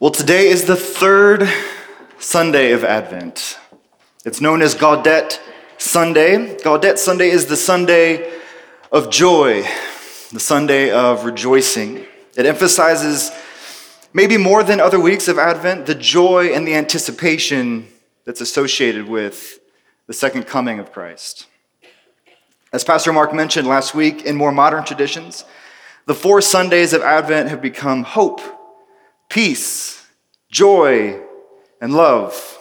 Well, today is the third Sunday of Advent. It's known as Gaudete Sunday. Gaudete Sunday is the Sunday of joy, the Sunday of rejoicing. It emphasizes, maybe more than other weeks of Advent, the joy and the anticipation that's associated with the second coming of Christ. As Pastor Mark mentioned last week, in more modern traditions, the four Sundays of Advent have become hope peace, joy, and love.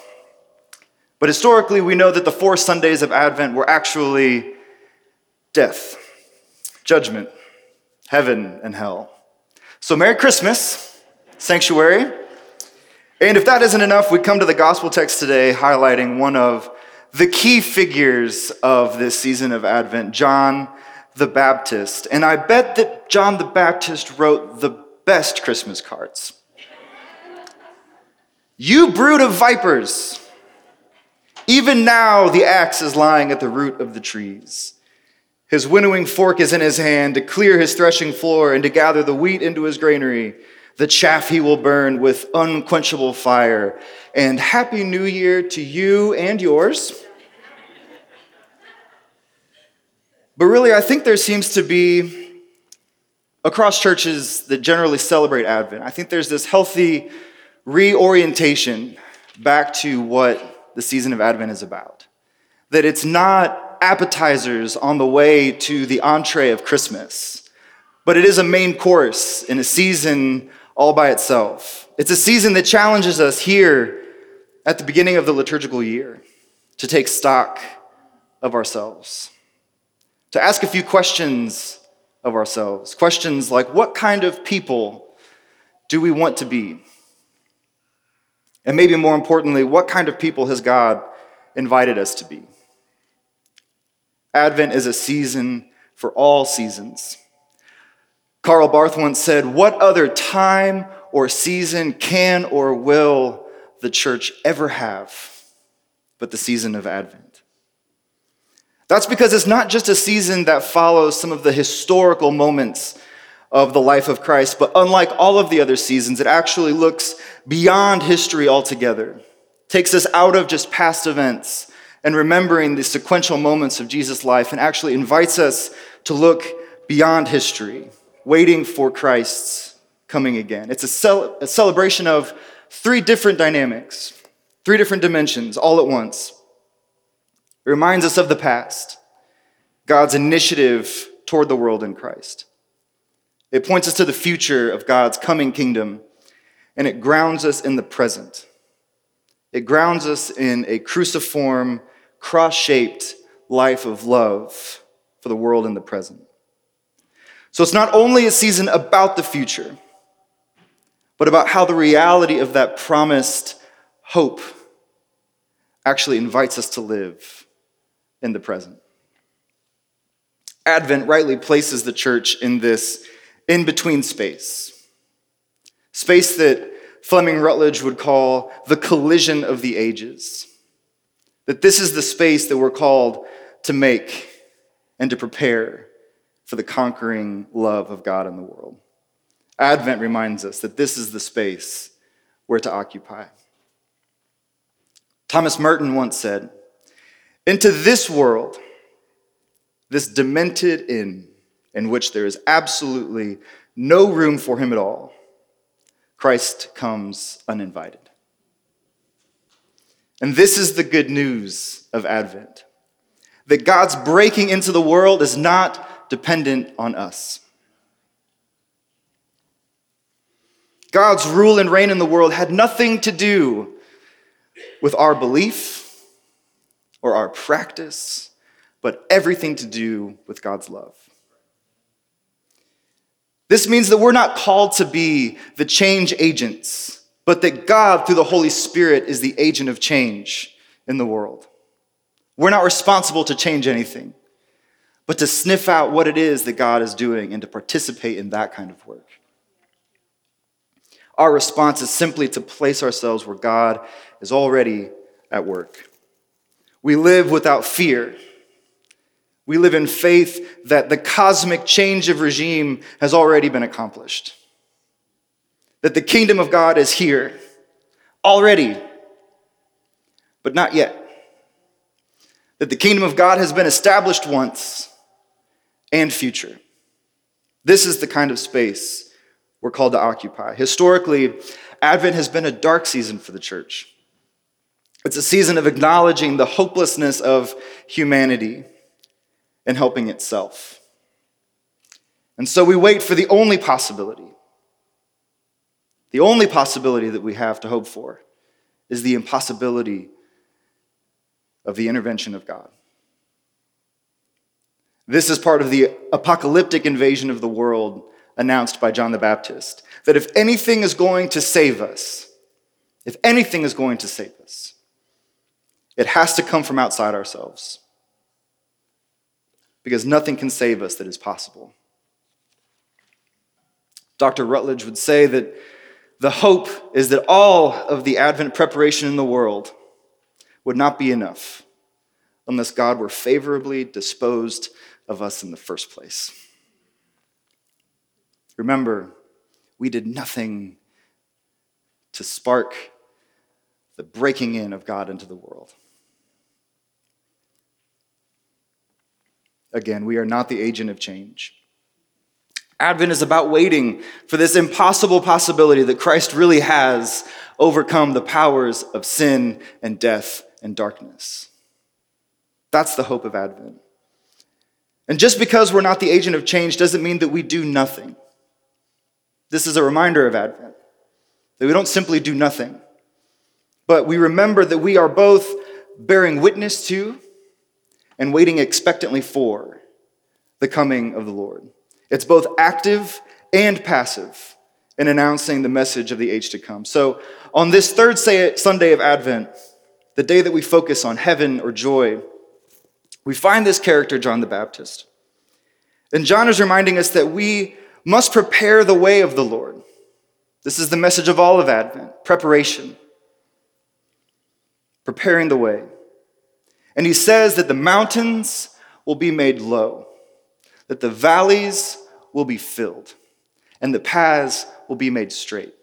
But historically, we know that the four Sundays of Advent were actually death, judgment, heaven, and hell. So, Merry Christmas, Sanctuary. And if that isn't enough, we come to the gospel text today highlighting one of the key figures of this season of Advent, John the Baptist. And I bet that John the Baptist wrote the best Christmas cards. You brood of vipers! Even now the axe is lying at the root of the trees. His winnowing fork is in his hand to clear his threshing floor and to gather the wheat into his granary. The chaff he will burn with unquenchable fire. And Happy New Year to you and yours. But really, I think there seems to be, across churches that generally celebrate Advent, I think there's this healthy reorientation back to what the season of Advent is about. That it's not appetizers on the way to the entree of Christmas, but it is a main course in a season all by itself. It's a season that challenges us here at the beginning of the liturgical year to take stock of ourselves, to ask a few questions of ourselves. Questions like what kind of people do we want to be? And maybe more importantly, what kind of people has God invited us to be? Advent is a season for all seasons. Karl Barth once said, What other time or season can or will the church ever have but the season of Advent? That's because it's not just a season that follows some of the historical moments of the life of Christ, but unlike all of the other seasons, it actually looks beyond history altogether, takes us out of just past events and remembering the sequential moments of Jesus' life, and actually invites us to look beyond history, waiting for Christ's coming again. It's a, cel- a celebration of three different dynamics, three different dimensions all at once. It reminds us of the past, God's initiative toward the world in Christ. It points us to the future of God's coming kingdom, and it grounds us in the present. It grounds us in a cruciform, cross shaped life of love for the world in the present. So it's not only a season about the future, but about how the reality of that promised hope actually invites us to live in the present. Advent rightly places the church in this in between space. Space that Fleming Rutledge would call the collision of the ages. That this is the space that we're called to make and to prepare for the conquering love of God in the world. Advent reminds us that this is the space we're to occupy. Thomas Merton once said, Into this world, this demented inn, in which there is absolutely no room for him at all, Christ comes uninvited. And this is the good news of Advent that God's breaking into the world is not dependent on us. God's rule and reign in the world had nothing to do with our belief or our practice, but everything to do with God's love. This means that we're not called to be the change agents, but that God, through the Holy Spirit, is the agent of change in the world. We're not responsible to change anything, but to sniff out what it is that God is doing and to participate in that kind of work. Our response is simply to place ourselves where God is already at work. We live without fear we live in faith that the cosmic change of regime has already been accomplished. that the kingdom of God is here already, but not yet. That the kingdom of God has been established once and future. This is the kind of space we're called to occupy. Historically, Advent has been a dark season for the church. It's a season of acknowledging the hopelessness of humanity and helping itself. And so we wait for the only possibility. The only possibility that we have to hope for is the impossibility of the intervention of God. This is part of the apocalyptic invasion of the world announced by John the Baptist. That if anything is going to save us, if anything is going to save us, it has to come from outside ourselves. Because nothing can save us that is possible. Dr. Rutledge would say that the hope is that all of the Advent preparation in the world would not be enough unless God were favorably disposed of us in the first place. Remember, we did nothing to spark the breaking in of God into the world. Again, we are not the agent of change. Advent is about waiting for this impossible possibility that Christ really has overcome the powers of sin and death and darkness. That's the hope of Advent. And just because we're not the agent of change doesn't mean that we do nothing. This is a reminder of Advent that we don't simply do nothing, but we remember that we are both bearing witness to and waiting expectantly for the coming of the Lord. It's both active and passive in announcing the message of the age to come. So, on this third Sunday of Advent, the day that we focus on heaven or joy, we find this character, John the Baptist. And John is reminding us that we must prepare the way of the Lord. This is the message of all of Advent preparation, preparing the way. And he says that the mountains will be made low, that the valleys will be filled, and the paths will be made straight.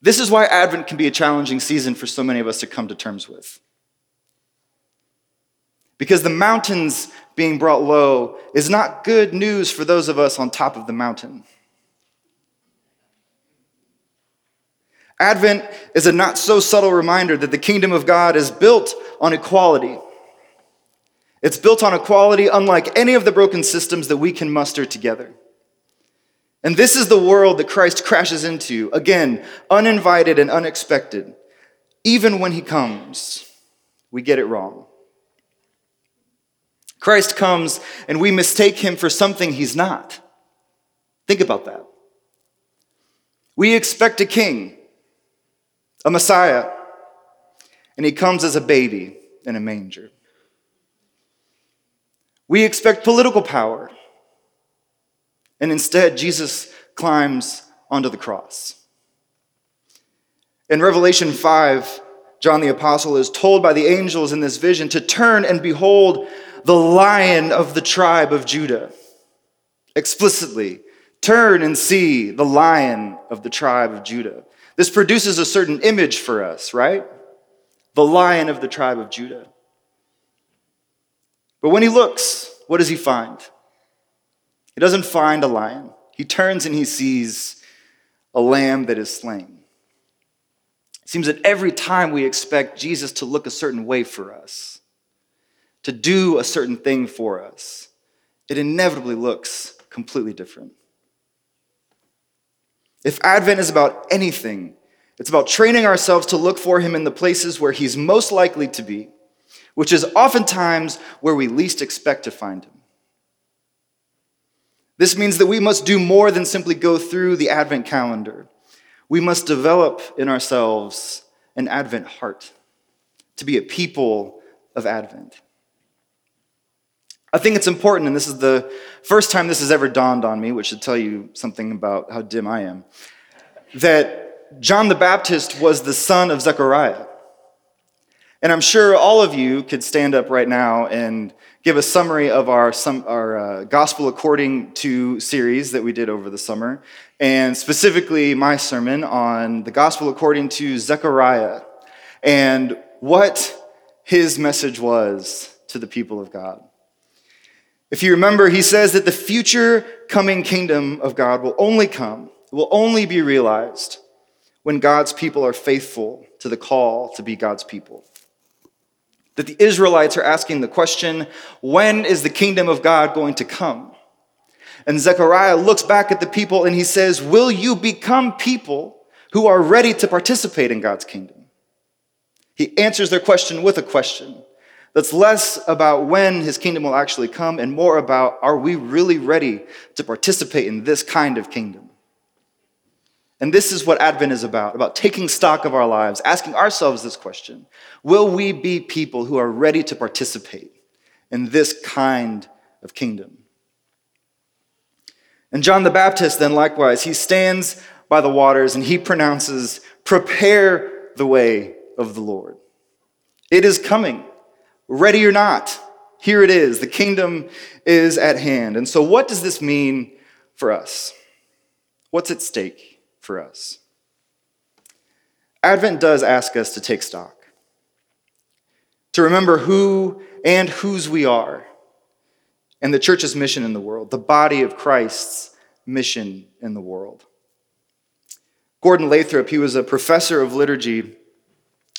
This is why Advent can be a challenging season for so many of us to come to terms with. Because the mountains being brought low is not good news for those of us on top of the mountain. Advent is a not so subtle reminder that the kingdom of God is built on equality. It's built on equality unlike any of the broken systems that we can muster together. And this is the world that Christ crashes into, again, uninvited and unexpected. Even when he comes, we get it wrong. Christ comes and we mistake him for something he's not. Think about that. We expect a king, a Messiah, and he comes as a baby in a manger. We expect political power, and instead, Jesus climbs onto the cross. In Revelation 5, John the Apostle is told by the angels in this vision to turn and behold the lion of the tribe of Judah. Explicitly, turn and see the lion of the tribe of Judah. This produces a certain image for us, right? The lion of the tribe of Judah. But when he looks, what does he find? He doesn't find a lion. He turns and he sees a lamb that is slain. It seems that every time we expect Jesus to look a certain way for us, to do a certain thing for us, it inevitably looks completely different. If Advent is about anything, it's about training ourselves to look for Him in the places where He's most likely to be, which is oftentimes where we least expect to find Him. This means that we must do more than simply go through the Advent calendar. We must develop in ourselves an Advent heart to be a people of Advent. I think it's important, and this is the first time this has ever dawned on me, which should tell you something about how dim I am, that John the Baptist was the son of Zechariah. And I'm sure all of you could stand up right now and give a summary of our, some, our uh, Gospel According to series that we did over the summer, and specifically my sermon on the Gospel according to Zechariah and what his message was to the people of God. If you remember, he says that the future coming kingdom of God will only come, will only be realized when God's people are faithful to the call to be God's people. That the Israelites are asking the question when is the kingdom of God going to come? And Zechariah looks back at the people and he says, Will you become people who are ready to participate in God's kingdom? He answers their question with a question that's less about when his kingdom will actually come and more about are we really ready to participate in this kind of kingdom? And this is what Advent is about about taking stock of our lives, asking ourselves this question Will we be people who are ready to participate in this kind of kingdom? And John the Baptist, then likewise, he stands by the waters and he pronounces, Prepare the way of the Lord. It is coming. Ready or not, here it is. The kingdom is at hand. And so, what does this mean for us? What's at stake for us? Advent does ask us to take stock, to remember who and whose we are, and the church's mission in the world, the body of Christ's mission in the world. Gordon Lathrop, he was a professor of liturgy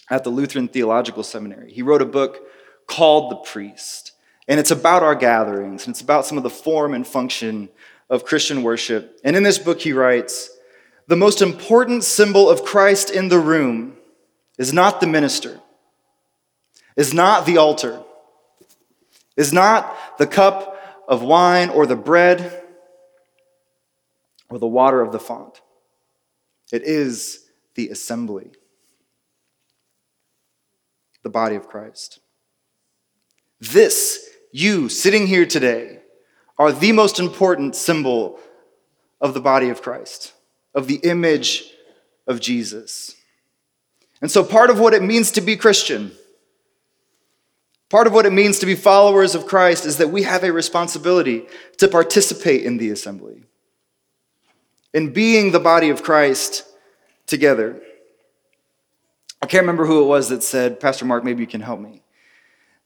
at the Lutheran Theological Seminary. He wrote a book called The Priest. And it's about our gatherings, and it's about some of the form and function of Christian worship. And in this book, he writes The most important symbol of Christ in the room is not the minister, is not the altar, is not the cup of wine or the bread or the water of the font. It is the assembly, the body of Christ. This, you sitting here today, are the most important symbol of the body of Christ, of the image of Jesus. And so, part of what it means to be Christian, part of what it means to be followers of Christ, is that we have a responsibility to participate in the assembly, in being the body of Christ together. I can't remember who it was that said, Pastor Mark, maybe you can help me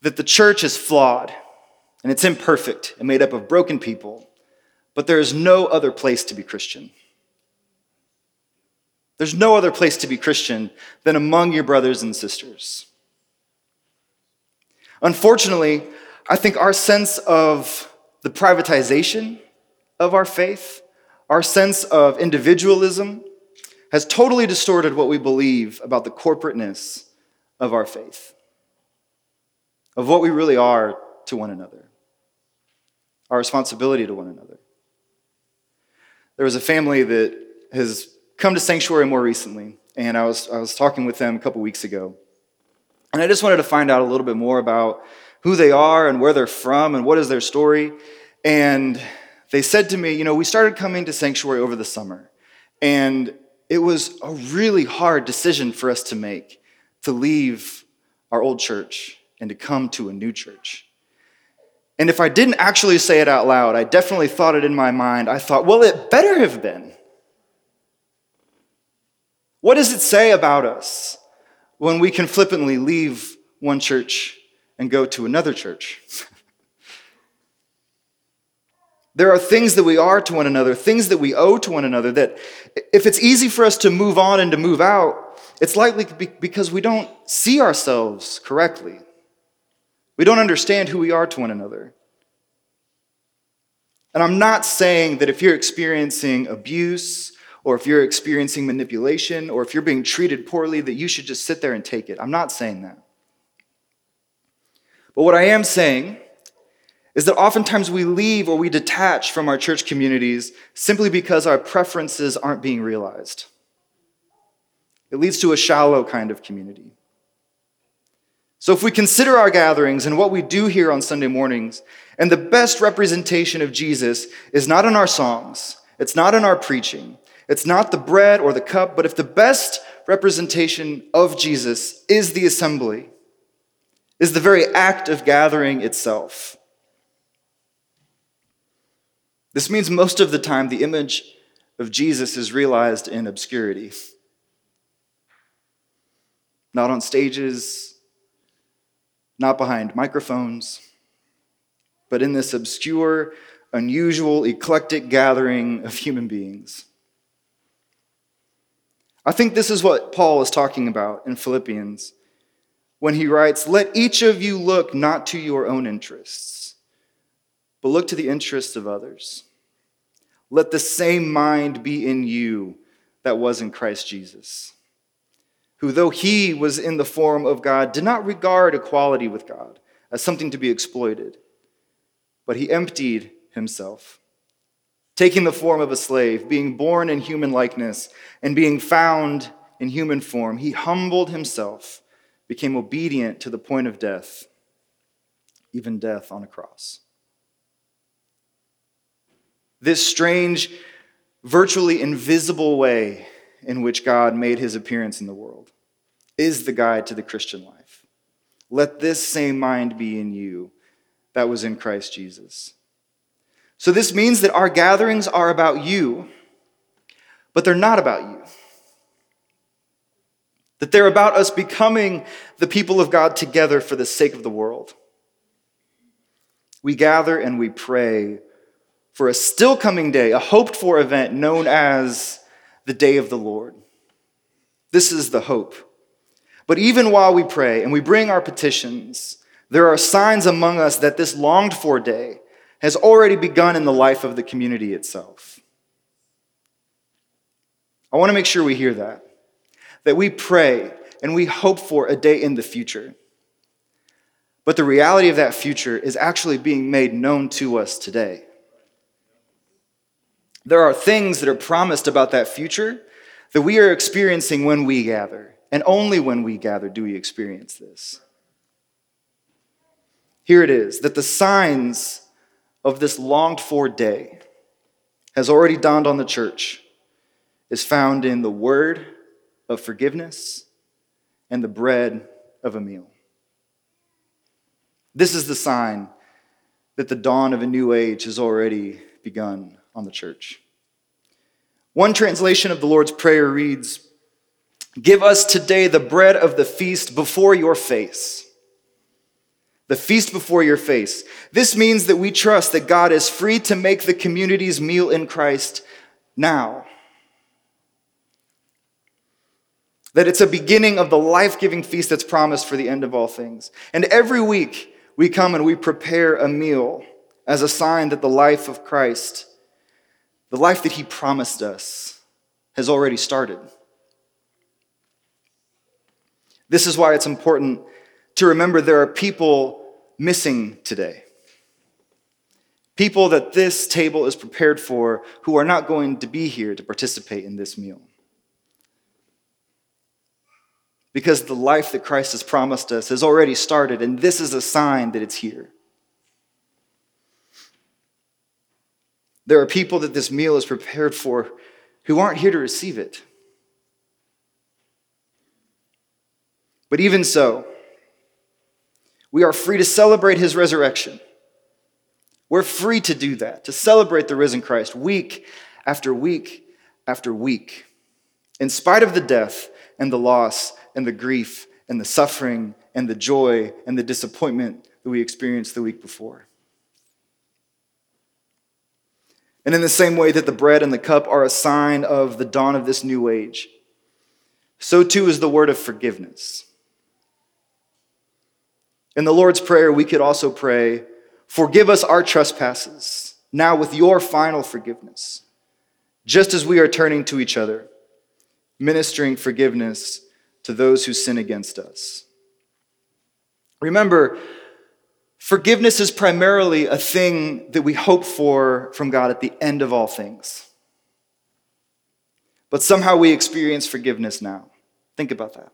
that the church is flawed and it's imperfect and made up of broken people, but there is no other place to be Christian. There's no other place to be Christian than among your brothers and sisters. Unfortunately, I think our sense of the privatization of our faith, our sense of individualism, has totally distorted what we believe about the corporateness of our faith of what we really are to one another, our responsibility to one another. There was a family that has come to Sanctuary more recently, and I was, I was talking with them a couple weeks ago. And I just wanted to find out a little bit more about who they are and where they're from and what is their story. And they said to me, You know, we started coming to Sanctuary over the summer, and it was a really hard decision for us to make to leave our old church and to come to a new church. And if I didn't actually say it out loud, I definitely thought it in my mind. I thought, well, it better have been. What does it say about us when we can flippantly leave one church and go to another church? there are things that we are to one another, things that we owe to one another, that if it's easy for us to move on and to move out, it's likely because we don't see ourselves correctly. We don't understand who we are to one another. And I'm not saying that if you're experiencing abuse or if you're experiencing manipulation or if you're being treated poorly, that you should just sit there and take it. I'm not saying that. But what I am saying is that oftentimes we leave or we detach from our church communities simply because our preferences aren't being realized. It leads to a shallow kind of community. So, if we consider our gatherings and what we do here on Sunday mornings, and the best representation of Jesus is not in our songs, it's not in our preaching, it's not the bread or the cup, but if the best representation of Jesus is the assembly, is the very act of gathering itself, This means most of the time the image of Jesus is realized in obscurity. Not on stages, not behind microphones, but in this obscure, unusual, eclectic gathering of human beings. I think this is what Paul is talking about in Philippians when he writes, Let each of you look not to your own interests, but look to the interests of others. Let the same mind be in you that was in Christ Jesus, who, though he was in the form of God, did not regard equality with God as something to be exploited, but he emptied himself, taking the form of a slave, being born in human likeness, and being found in human form, he humbled himself became obedient to the point of death, even death on a cross. This strange, virtually invisible way in which God made his appearance in the world is the guide to the Christian life. Let this same mind be in you that was in Christ Jesus. So, this means that our gatherings are about you, but they're not about you that they're about us becoming the people of God together for the sake of the world. We gather and we pray for a still coming day, a hoped for event known as the day of the Lord. This is the hope. But even while we pray and we bring our petitions, there are signs among us that this longed for day has already begun in the life of the community itself. I want to make sure we hear that that we pray and we hope for a day in the future. But the reality of that future is actually being made known to us today. There are things that are promised about that future that we are experiencing when we gather, and only when we gather do we experience this. Here it is that the signs of this longed for day has already dawned on the church is found in the word of forgiveness and the bread of a meal. This is the sign that the dawn of a new age has already begun on the church. One translation of the Lord's Prayer reads Give us today the bread of the feast before your face. The feast before your face. This means that we trust that God is free to make the community's meal in Christ now. That it's a beginning of the life giving feast that's promised for the end of all things. And every week we come and we prepare a meal as a sign that the life of Christ, the life that he promised us, has already started. This is why it's important to remember there are people missing today. People that this table is prepared for who are not going to be here to participate in this meal because the life that Christ has promised us has already started, and this is a sign that it's here. There are people that this meal is prepared for who aren't here to receive it. But even so, we are free to celebrate his resurrection. We're free to do that, to celebrate the risen Christ week after week after week, in spite of the death and the loss and the grief and the suffering and the joy and the disappointment that we experienced the week before. And in the same way that the bread and the cup are a sign of the dawn of this new age, so too is the word of forgiveness. In the Lord's Prayer, we could also pray, Forgive us our trespasses, now with your final forgiveness, just as we are turning to each other, ministering forgiveness to those who sin against us. Remember, forgiveness is primarily a thing that we hope for from God at the end of all things. But somehow we experience forgiveness now. Think about that.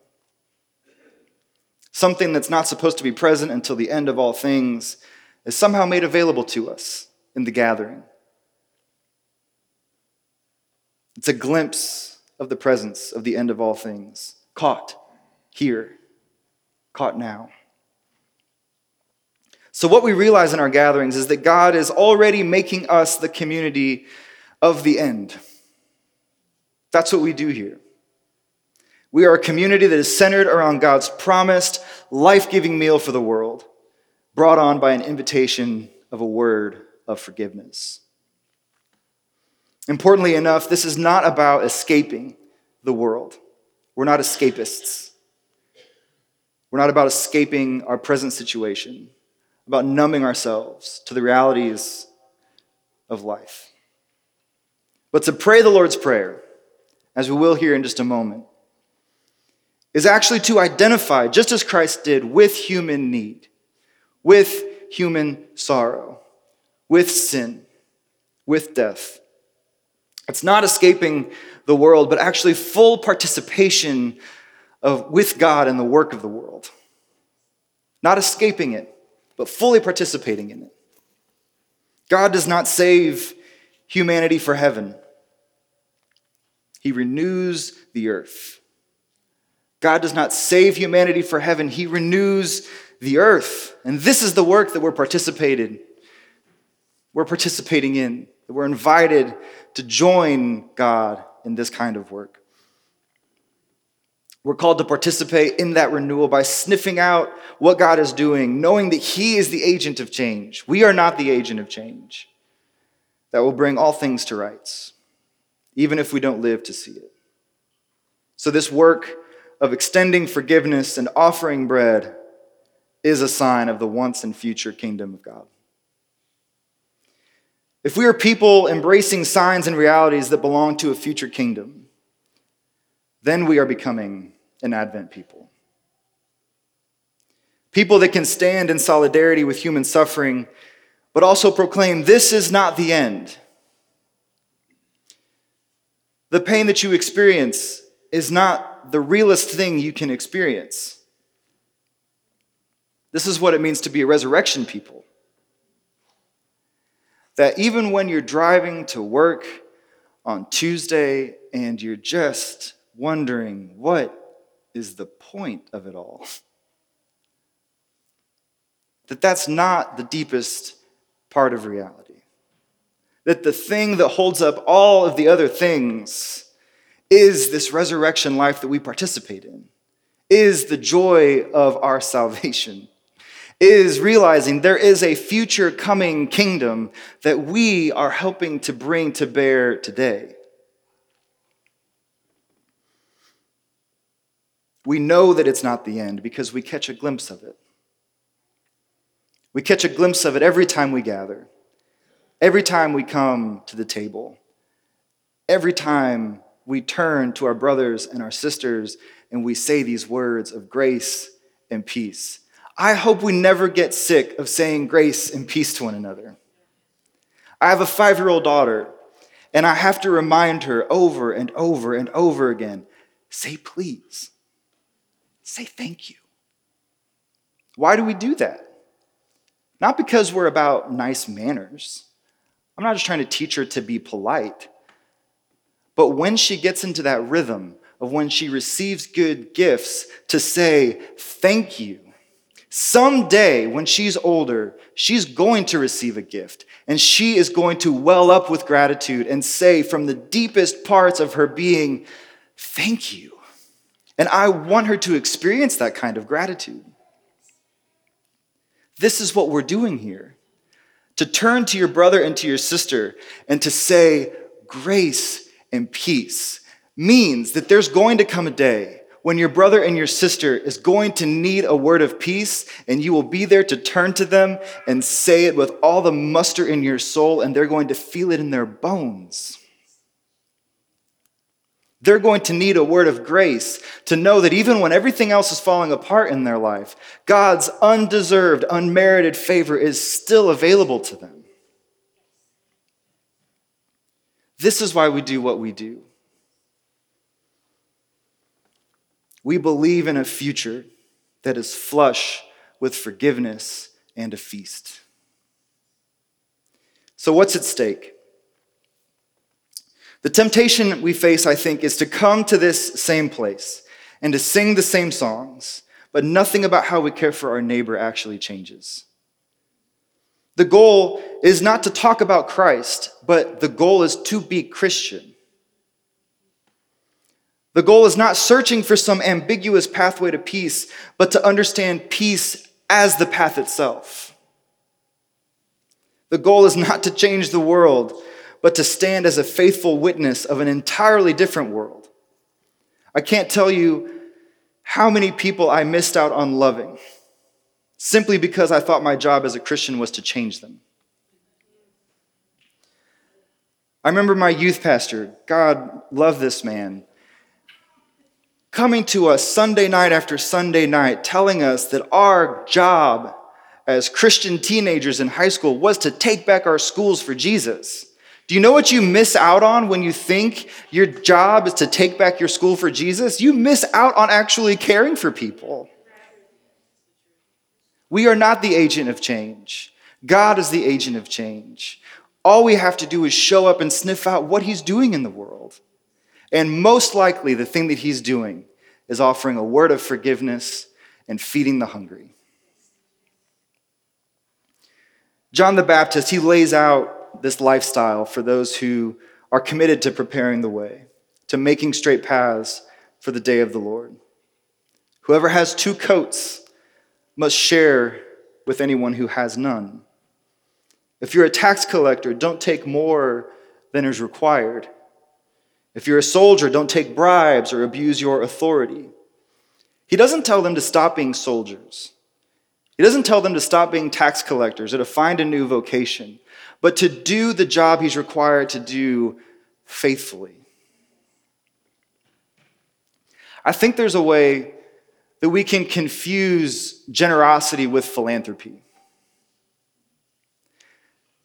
Something that's not supposed to be present until the end of all things is somehow made available to us in the gathering. It's a glimpse of the presence of the end of all things caught here, caught now. So, what we realize in our gatherings is that God is already making us the community of the end. That's what we do here. We are a community that is centered around God's promised life giving meal for the world, brought on by an invitation of a word of forgiveness. Importantly enough, this is not about escaping the world. We're not escapists. We're not about escaping our present situation, about numbing ourselves to the realities of life. But to pray the Lord's Prayer, as we will hear in just a moment, is actually to identify, just as Christ did, with human need, with human sorrow, with sin, with death. It's not escaping the world, but actually full participation of, with God in the work of the world. Not escaping it, but fully participating in it. God does not save humanity for heaven, He renews the earth. God does not save humanity for heaven, He renews the earth. And this is the work that we're participating. We're participating in. We're invited to join God in this kind of work. We're called to participate in that renewal by sniffing out what God is doing, knowing that He is the agent of change. We are not the agent of change that will bring all things to rights, even if we don't live to see it. So, this work of extending forgiveness and offering bread is a sign of the once and future kingdom of God. If we are people embracing signs and realities that belong to a future kingdom, then we are becoming an Advent people. People that can stand in solidarity with human suffering, but also proclaim this is not the end. The pain that you experience is not the realest thing you can experience. This is what it means to be a resurrection people that even when you're driving to work on Tuesday and you're just wondering, what is the point of it all? That that's not the deepest part of reality. That the thing that holds up all of the other things is this resurrection life that we participate in, is the joy of our salvation is realizing there is a future coming kingdom that we are helping to bring to bear today. We know that it's not the end because we catch a glimpse of it. We catch a glimpse of it every time we gather, every time we come to the table, every time we turn to our brothers and our sisters and we say these words of grace and peace. I hope we never get sick of saying grace and peace to one another. I have a five year old daughter, and I have to remind her over and over and over again say please, say thank you. Why do we do that? Not because we're about nice manners. I'm not just trying to teach her to be polite. But when she gets into that rhythm of when she receives good gifts, to say thank you Someday, when she's older, she's going to receive a gift, and she is going to well up with gratitude and say from the deepest parts of her being, Thank you. And I want her to experience that kind of gratitude. This is what we're doing here to turn to your brother and to your sister and to say, Grace and peace means that there's going to come a day when your brother and your sister is going to need a word of peace, and you will be there to turn to them and say it with all the muster in your soul, and they're going to feel it in their bones. They're going to need a word of grace to know that even when everything else is falling apart in their life, God's undeserved, unmerited favor is still available to them. This is why we do what we do. We believe in a future that is flush with forgiveness and a feast. So, what's at stake? The temptation we face, I think, is to come to this same place and to sing the same songs, but nothing about how we care for our neighbor actually changes. The goal is not to talk about Christ, but the goal is to be Christian. The goal is not searching for some ambiguous pathway to peace, but to understand peace as the path itself. The goal is not to change the world, but to stand as a faithful witness of an entirely different world. I can't tell you how many people I missed out on loving simply because I thought my job as a Christian was to change them. I remember my youth pastor, God love this man, coming to us Sunday night after Sunday night, telling us that our job as Christian teenagers in high school was to take back our schools for Jesus. Do you know what you miss out on when you think your job is to take back your school for Jesus? You miss out on actually caring for people. We are not the agent of change. God is the agent of change. All we have to do is show up and sniff out what He's doing in the world. And most likely, the thing that He's doing is offering a word of forgiveness and feeding the hungry. John the Baptist, he lays this lifestyle for those who are committed to preparing the way, to making straight paths for the day of the Lord. Whoever has two coats must share with anyone who has none. If you're a tax collector, don't take more than is required. If you're a soldier, don't take bribes or abuse your authority. He doesn't tell them to stop being soldiers. He doesn't tell them to stop being tax collectors or to find a new vocation, but to do the job he's required to do faithfully. I think there's a way that we can confuse generosity with philanthropy.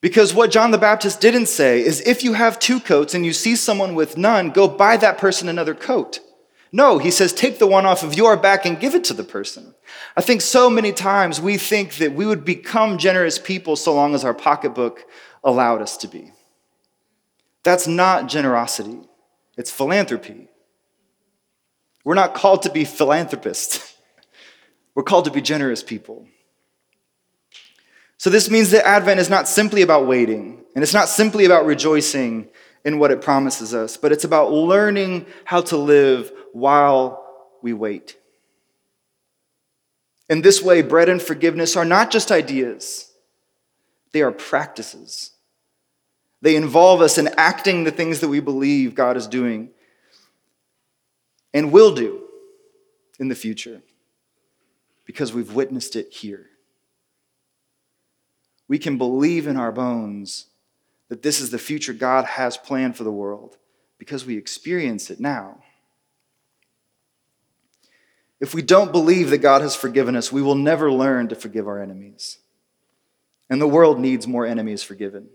Because what John the Baptist didn't say is if you have two coats and you see someone with none, go buy that person another coat. No, he says, take the one off of your back and give it to the person. I think so many times we think that we would become generous people so long as our pocketbook allowed us to be. That's not generosity, it's philanthropy. We're not called to be philanthropists, we're called to be generous people. So, this means that Advent is not simply about waiting, and it's not simply about rejoicing in what it promises us, but it's about learning how to live while we wait. In this way, bread and forgiveness are not just ideas, they are practices. They involve us in acting the things that we believe God is doing and will do in the future because we've witnessed it here we can believe in our bones that this is the future God has planned for the world because we experience it now. If we don't believe that God has forgiven us, we will never learn to forgive our enemies. And the world needs more enemies forgiven.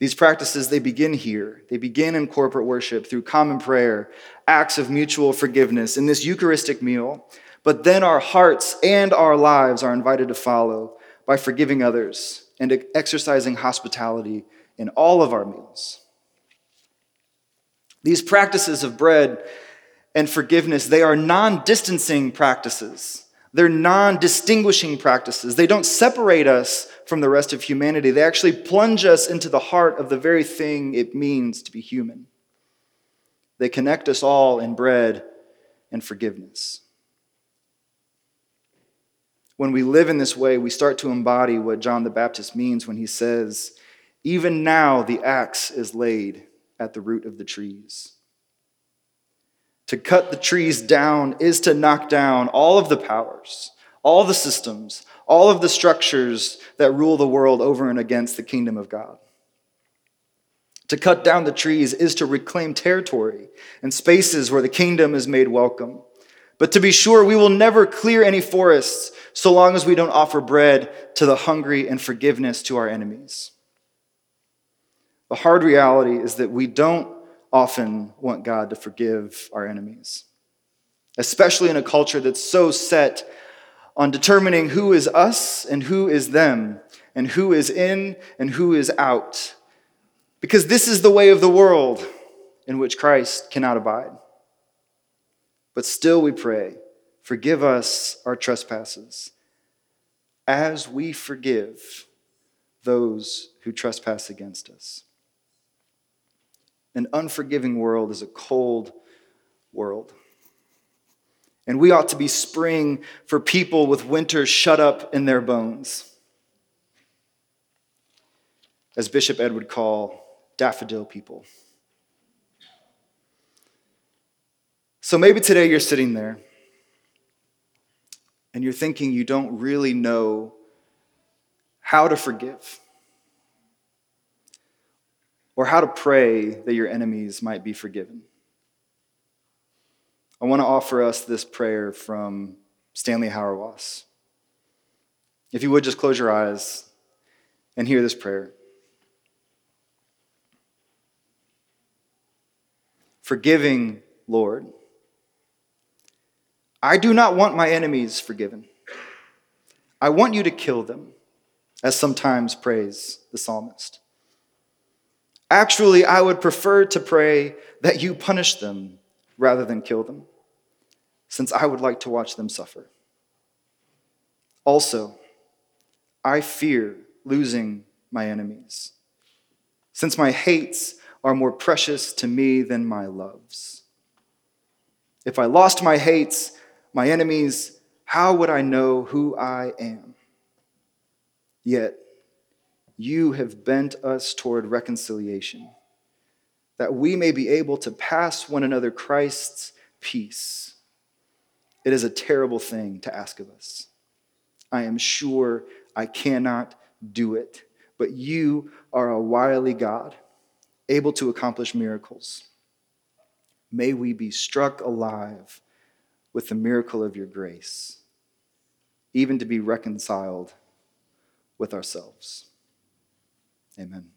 These practices, they begin here. They begin in corporate worship through common prayer, acts of mutual forgiveness, in this Eucharistic meal, but then our hearts and our lives are invited to follow by forgiving others and exercising hospitality in all of our meals. These practices of bread and forgiveness, they are non distancing practices. They're non distinguishing practices. They don't separate us from the rest of humanity. They actually plunge us into the heart of the very thing it means to be human. They connect us all in bread and forgiveness. When we live in this way, we start to embody what John the Baptist means when he says, Even now the axe is laid at the root of the trees. To cut the trees down is to knock down all of the powers, all the systems, all of the structures that rule the world over and against the kingdom of God. To cut down the trees is to reclaim territory and spaces where the kingdom is made welcome. But to be sure, we will never clear any forests so long as we don't offer bread to the hungry and forgiveness to our enemies. The hard reality is that we don't often want God to forgive our enemies, especially in a culture that's so set on determining who is us and who is them, and who is in and who is out. Because this is the way of the world in which Christ cannot abide. But still we pray Forgive us our trespasses, as we forgive those who trespass against us. An unforgiving world is a cold world. And we ought to be spring for people with winter shut up in their bones. As Bishop Ed would call daffodil people. So maybe today you're sitting there and you're thinking you don't really know how to forgive or how to pray that your enemies might be forgiven. I want to offer us this prayer from Stanley Hauerwas. If you would just close your eyes and hear this prayer. Forgiving, Lord. I do not want my enemies forgiven. I want you to kill them, as sometimes prays the psalmist. Actually, I would prefer to pray that you punish them rather than kill them, since I would like to watch them suffer. Also, I fear losing my enemies, since my hates are more precious to me than my loves. If I lost my hates, my enemies, how would I know who I am? Yet, you have bent us toward reconciliation, that we may be able to pass one another Christ's peace. It is a terrible thing to ask of us. I am sure I cannot do it, but you are a wily God, able to accomplish miracles. May we be struck alive with the miracle of your grace, even to be reconciled with ourselves. Amen.